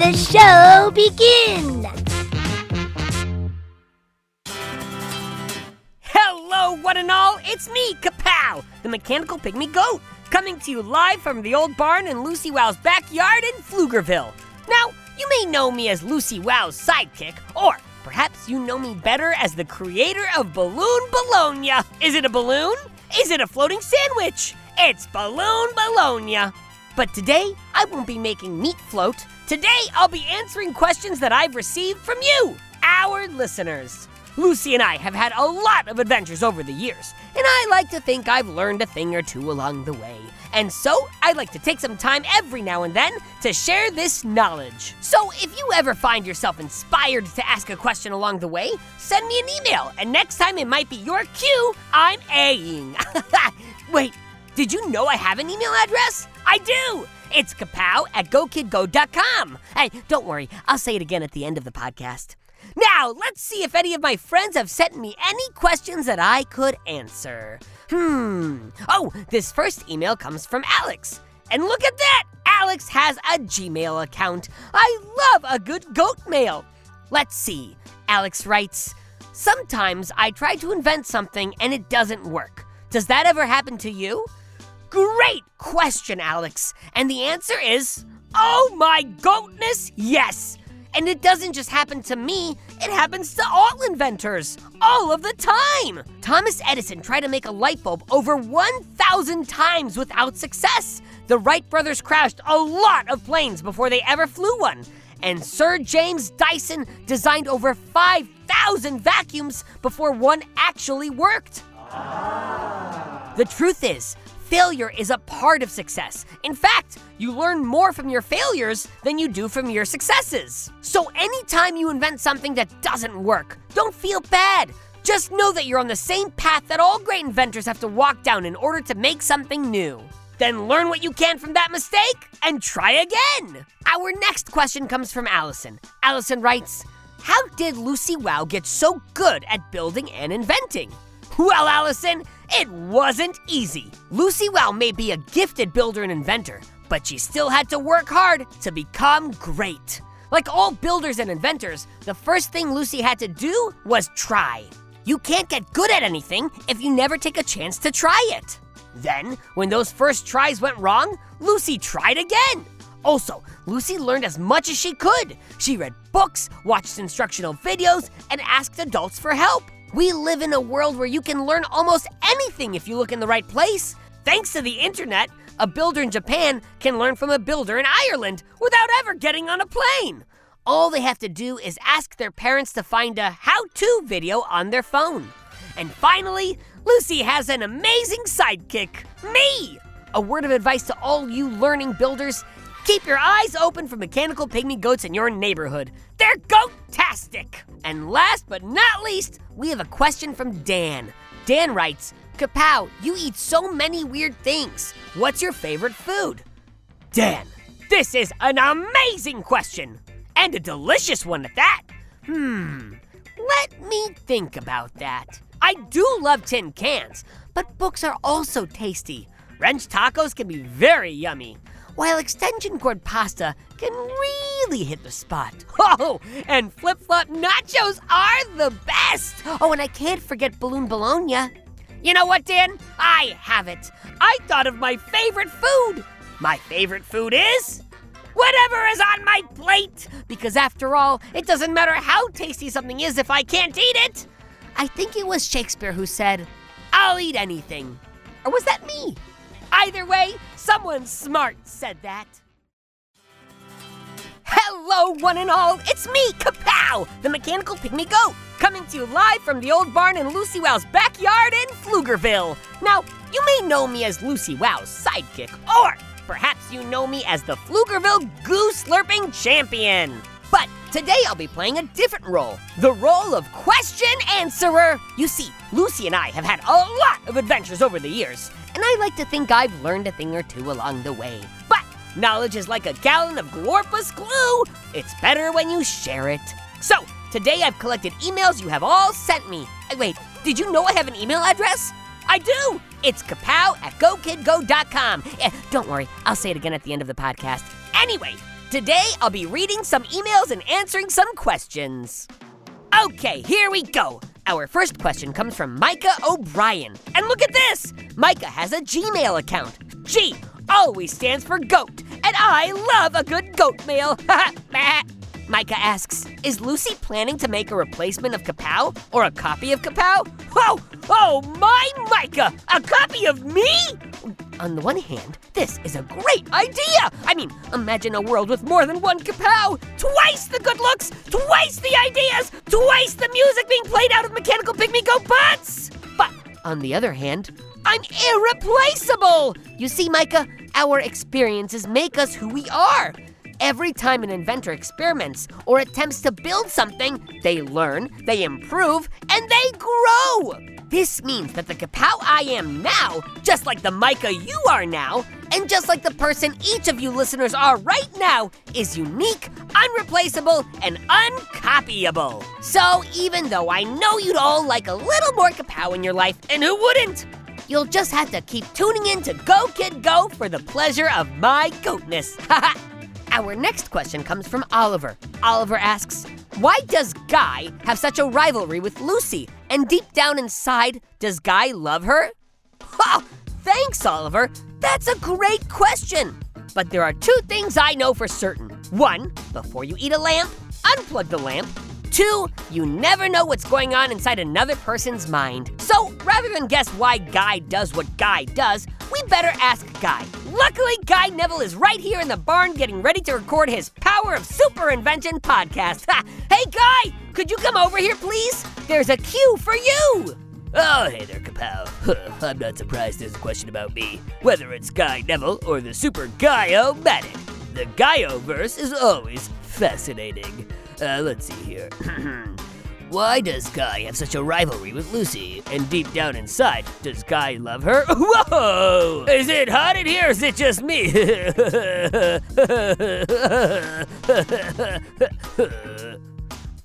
The show begin. Hello, one and all. It's me, Kapow, the mechanical pygmy goat, coming to you live from the old barn in Lucy Wow's backyard in Pflugerville. Now, you may know me as Lucy Wow's sidekick, or perhaps you know me better as the creator of Balloon Bologna. Is it a balloon? Is it a floating sandwich? It's Balloon Bologna. But today, I won't be making meat float. Today, I'll be answering questions that I've received from you, our listeners. Lucy and I have had a lot of adventures over the years, and I like to think I've learned a thing or two along the way. And so, I'd like to take some time every now and then to share this knowledge. So, if you ever find yourself inspired to ask a question along the way, send me an email, and next time it might be your cue, I'm Aing. Wait, did you know I have an email address? I do! It's kapow at gokidgo.com. Hey, don't worry, I'll say it again at the end of the podcast. Now, let's see if any of my friends have sent me any questions that I could answer. Hmm. Oh, this first email comes from Alex. And look at that! Alex has a Gmail account. I love a good goat mail. Let's see. Alex writes Sometimes I try to invent something and it doesn't work. Does that ever happen to you? Great question, Alex. And the answer is oh my goatness, yes. And it doesn't just happen to me, it happens to all inventors, all of the time. Thomas Edison tried to make a light bulb over 1,000 times without success. The Wright brothers crashed a lot of planes before they ever flew one. And Sir James Dyson designed over 5,000 vacuums before one actually worked. The truth is, failure is a part of success. In fact, you learn more from your failures than you do from your successes. So, anytime you invent something that doesn't work, don't feel bad. Just know that you're on the same path that all great inventors have to walk down in order to make something new. Then learn what you can from that mistake and try again. Our next question comes from Allison. Allison writes, How did Lucy Wow get so good at building and inventing? Well, Allison, it wasn't easy. Lucy Wow may be a gifted builder and inventor, but she still had to work hard to become great. Like all builders and inventors, the first thing Lucy had to do was try. You can't get good at anything if you never take a chance to try it. Then, when those first tries went wrong, Lucy tried again. Also, Lucy learned as much as she could. She read books, watched instructional videos, and asked adults for help. We live in a world where you can learn almost anything if you look in the right place. Thanks to the internet, a builder in Japan can learn from a builder in Ireland without ever getting on a plane. All they have to do is ask their parents to find a how to video on their phone. And finally, Lucy has an amazing sidekick me! A word of advice to all you learning builders keep your eyes open for mechanical pygmy goats in your neighborhood. They're goat-tastic! And last but not least, we have a question from Dan. Dan writes, Kapow, you eat so many weird things. What's your favorite food? Dan, this is an amazing question! And a delicious one at that. Hmm, let me think about that. I do love tin cans, but books are also tasty. Wrench tacos can be very yummy, while extension cord pasta can really hit the spot. Oh, and flip flop nachos are the best. Oh, and I can't forget balloon bologna. You know what, Dan? I have it. I thought of my favorite food. My favorite food is whatever is on my plate. Because after all, it doesn't matter how tasty something is if I can't eat it. I think it was Shakespeare who said, I'll eat anything. Or was that me? Either way, someone smart said that. Hello, one and all. It's me, Kapow, the mechanical pygmy goat, coming to you live from the old barn in Lucy Wow's backyard in Pflugerville. Now, you may know me as Lucy Wow's sidekick, or perhaps you know me as the Pflugerville Goose Slurping Champion. But today I'll be playing a different role the role of question answerer. You see, Lucy and I have had a lot of adventures over the years, and I like to think I've learned a thing or two along the way. But knowledge is like a gallon of Glorpus glue, it's better when you share it. So, today I've collected emails you have all sent me. Uh, Wait, did you know I have an email address? I do! It's kapow at gokidgo.com. Eh, don't worry, I'll say it again at the end of the podcast. Anyway, today I'll be reading some emails and answering some questions. Okay, here we go. Our first question comes from Micah O'Brien. And look at this! Micah has a Gmail account. G always stands for goat, and I love a good goat mail. Micah asks, is Lucy planning to make a replacement of Kapow or a copy of Kapow? Oh, oh my Micah! A copy of me? On the one hand, this is a great idea! I mean, imagine a world with more than one Kapow! Twice the good looks, twice the ideas, twice the music being played out of mechanical pygmy goat butts! But on the other hand, I'm irreplaceable! You see, Micah, our experiences make us who we are. Every time an inventor experiments or attempts to build something, they learn, they improve, and they grow. This means that the kapow I am now, just like the Micah you are now, and just like the person each of you listeners are right now, is unique, unreplaceable, and uncopyable. So even though I know you'd all like a little more kapow in your life, and who wouldn't? You'll just have to keep tuning in to Go Kid Go for the pleasure of my goatness. Our next question comes from Oliver. Oliver asks, Why does Guy have such a rivalry with Lucy? And deep down inside, does Guy love her? Ha! Thanks, Oliver. That's a great question. But there are two things I know for certain. One, before you eat a lamp, unplug the lamp. Two, you never know what's going on inside another person's mind. So rather than guess why Guy does what Guy does, we better ask Guy. Luckily, Guy Neville is right here in the barn getting ready to record his Power of Super Invention podcast. Ha! Hey, Guy, could you come over here, please? There's a cue for you. Oh, hey there, Kapow. I'm not surprised there's a question about me, whether it's Guy Neville or the Super Guy-O-Matic. The Guy-O-verse is always fascinating. Uh, let's see here. Why does Guy have such a rivalry with Lucy? And deep down inside, does Guy love her? Whoa! Is it hot in here? Or is it just me?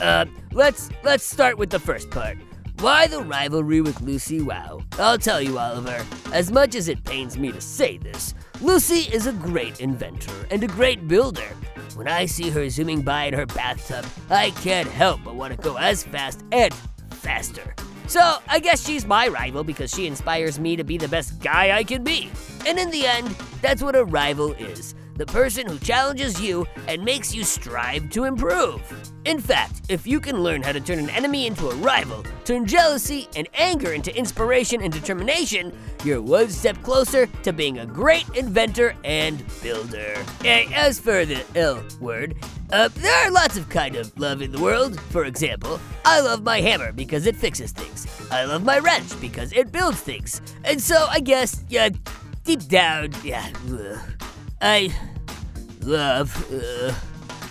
uh, let's let's start with the first part. Why the rivalry with Lucy Wow? I'll tell you, Oliver. As much as it pains me to say this, Lucy is a great inventor and a great builder. When I see her zooming by in her bathtub, I can't help but want to go as fast and faster. So, I guess she's my rival because she inspires me to be the best guy I can be. And in the end, that's what a rival is the person who challenges you and makes you strive to improve. In fact, if you can learn how to turn an enemy into a rival, turn jealousy and anger into inspiration and determination, you're one step closer to being a great inventor and builder. As for the L word, uh, there are lots of kind of love in the world. For example, I love my hammer because it fixes things. I love my wrench because it builds things. And so I guess, yeah, deep down, yeah, ugh, I love uh,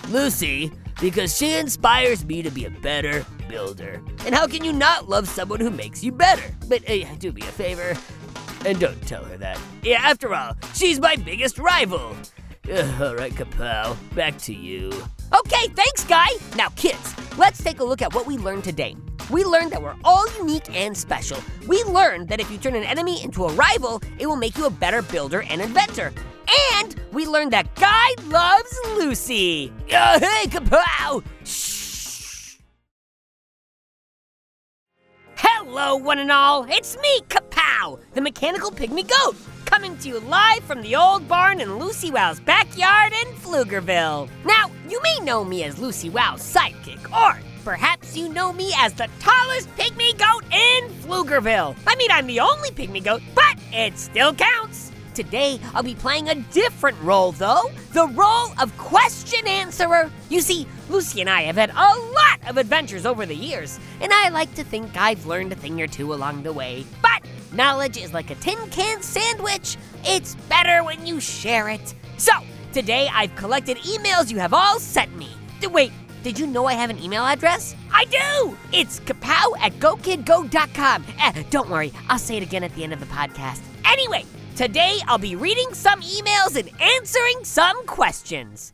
Lucy because she inspires me to be a better builder. And how can you not love someone who makes you better? But hey, do me a favor and don't tell her that. Yeah, after all, she's my biggest rival. Ugh, all right, Kapow, back to you. Okay, thanks, Guy. Now, kids, let's take a look at what we learned today. We learned that we're all unique and special. We learned that if you turn an enemy into a rival, it will make you a better builder and inventor. And we learned that Guy loves Lucy. Uh, hey, Kapow! Shh! Hello, one and all. It's me, Kapow, the mechanical pygmy goat, coming to you live from the old barn in Lucy Wow's backyard in Pflugerville. Now, you may know me as Lucy Wow's sidekick, or perhaps you know me as the tallest pygmy goat in Pflugerville. I mean, I'm the only pygmy goat, but it still counts. Today, I'll be playing a different role, though the role of question answerer. You see, Lucy and I have had a lot of adventures over the years, and I like to think I've learned a thing or two along the way. But Knowledge is like a tin can sandwich. It's better when you share it. So, today I've collected emails you have all sent me. Wait, did you know I have an email address? I do! It's kapow at gokidgo.com. Eh, don't worry, I'll say it again at the end of the podcast. Anyway, today I'll be reading some emails and answering some questions.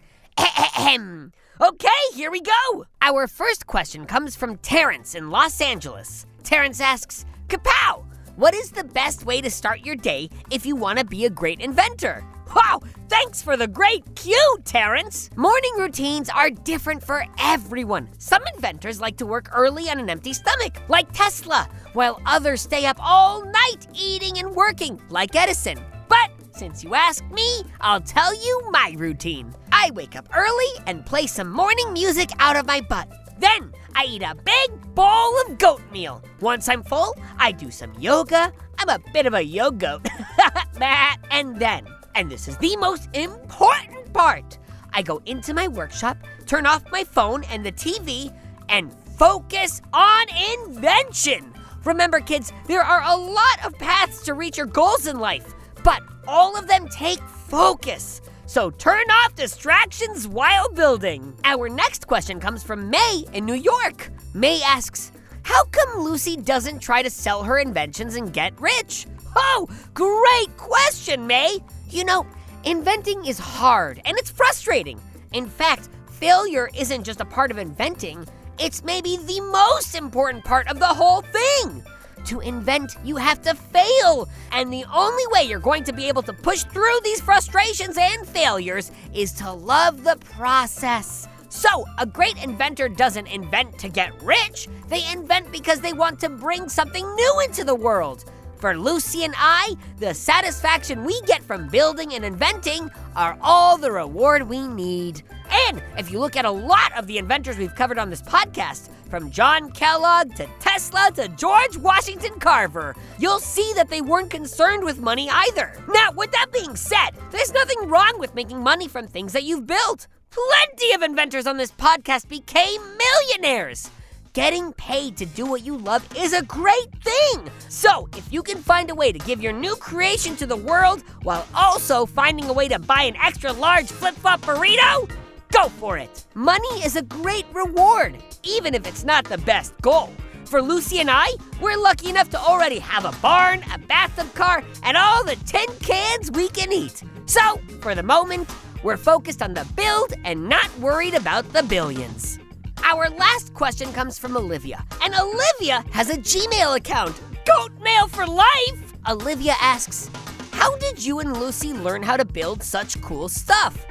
Okay, here we go. Our first question comes from Terrence in Los Angeles. Terrence asks, Kapow, what is the best way to start your day if you want to be a great inventor? Wow, thanks for the great cue, Terrence! Morning routines are different for everyone. Some inventors like to work early on an empty stomach, like Tesla, while others stay up all night eating and working, like Edison. But since you asked me, I'll tell you my routine. I wake up early and play some morning music out of my butt. Then I eat a big bowl of goat meal. Once I'm full, I do some yoga. I'm a bit of a yo goat. and then, and this is the most important part, I go into my workshop, turn off my phone and the TV, and focus on invention. Remember, kids, there are a lot of paths to reach your goals in life, but all of them take focus. So turn off distractions while building. Our next question comes from May in New York. May asks, How come Lucy doesn't try to sell her inventions and get rich? Oh, great question, May. You know, inventing is hard and it's frustrating. In fact, failure isn't just a part of inventing, it's maybe the most important part of the whole thing. To invent, you have to fail. And the only way you're going to be able to push through these frustrations and failures is to love the process. So, a great inventor doesn't invent to get rich, they invent because they want to bring something new into the world. For Lucy and I, the satisfaction we get from building and inventing are all the reward we need. And if you look at a lot of the inventors we've covered on this podcast, from John Kellogg to Tesla to George Washington Carver, you'll see that they weren't concerned with money either. Now, with that being said, there's nothing wrong with making money from things that you've built. Plenty of inventors on this podcast became millionaires. Getting paid to do what you love is a great thing. So, if you can find a way to give your new creation to the world while also finding a way to buy an extra large flip flop burrito, go for it. Money is a great reward, even if it's not the best goal. For Lucy and I, we're lucky enough to already have a barn, a bathtub car, and all the tin cans we can eat. So, for the moment, we're focused on the build and not worried about the billions. Our last question comes from Olivia, and Olivia has a Gmail account. Goat mail for life! Olivia asks, How did you and Lucy learn how to build such cool stuff?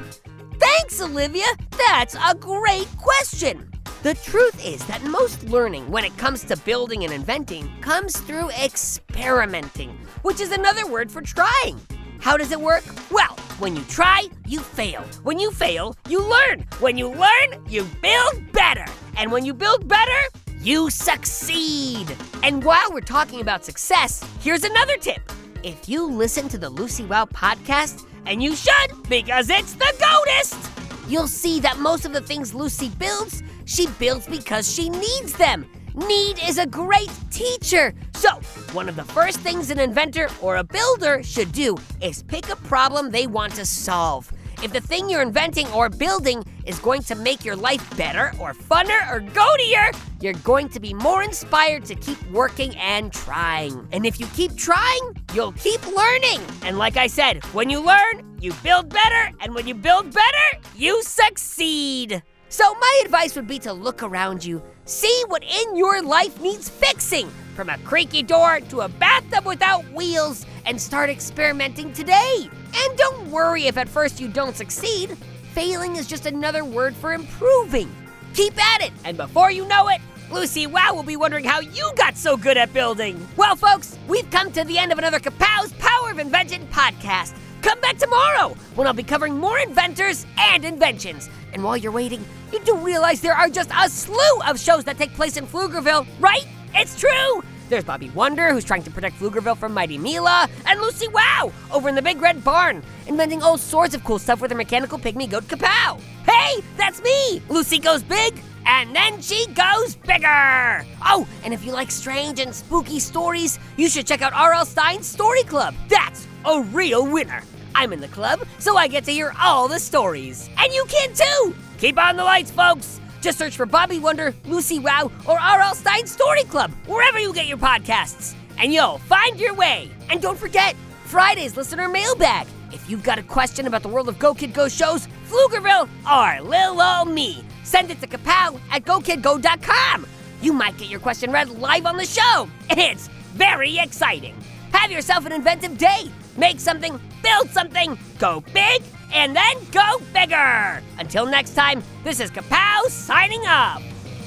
Thanks, Olivia! That's a great question! The truth is that most learning when it comes to building and inventing comes through experimenting, which is another word for trying. How does it work? Well, when you try, you fail. When you fail, you learn. When you learn, you build better. And when you build better, you succeed. And while we're talking about success, here's another tip. If you listen to the Lucy Wow podcast, and you should because it's the GOATest, you'll see that most of the things Lucy builds, she builds because she needs them. Need is a great teacher. So, one of the first things an inventor or a builder should do is pick a problem they want to solve. If the thing you're inventing or building is going to make your life better or funner or goatier, you're going to be more inspired to keep working and trying. And if you keep trying, you'll keep learning. And like I said, when you learn, you build better. And when you build better, you succeed. So, my advice would be to look around you, see what in your life needs fixing, from a creaky door to a bathtub without wheels, and start experimenting today. And don't worry if at first you don't succeed. Failing is just another word for improving. Keep at it, and before you know it, Lucy Wow will be wondering how you got so good at building. Well, folks, we've come to the end of another Kapow's Power of Invention podcast. Come back tomorrow when I'll be covering more inventors and inventions. And while you're waiting, you do realize there are just a slew of shows that take place in Pflugerville, right? It's true! There's Bobby Wonder, who's trying to protect Pflugerville from Mighty Mila, and Lucy Wow over in the Big Red Barn, inventing all sorts of cool stuff with her mechanical pygmy goat Kapow. Hey, that's me! Lucy goes big, and then she goes bigger. Oh, and if you like strange and spooky stories, you should check out R.L. Stine's Story Club. That's a real winner. I'm in the club, so I get to hear all the stories. And you can too! Keep on the lights, folks! Just search for Bobby Wonder, Lucy Wow, or R.L. Stine Story Club, wherever you get your podcasts. And you'll find your way. And don't forget, Friday's listener mailbag. If you've got a question about the world of Go Kid Go shows, Pflugerville, or Lil Ol' Me, send it to kapow at gokidgo.com. You might get your question read live on the show. It's very exciting. Have yourself an inventive day. Make something, build something, go big, and then go bigger. Until next time, this is Kapow signing off.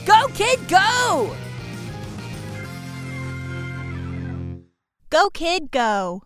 Go, kid, go! Go, kid, go.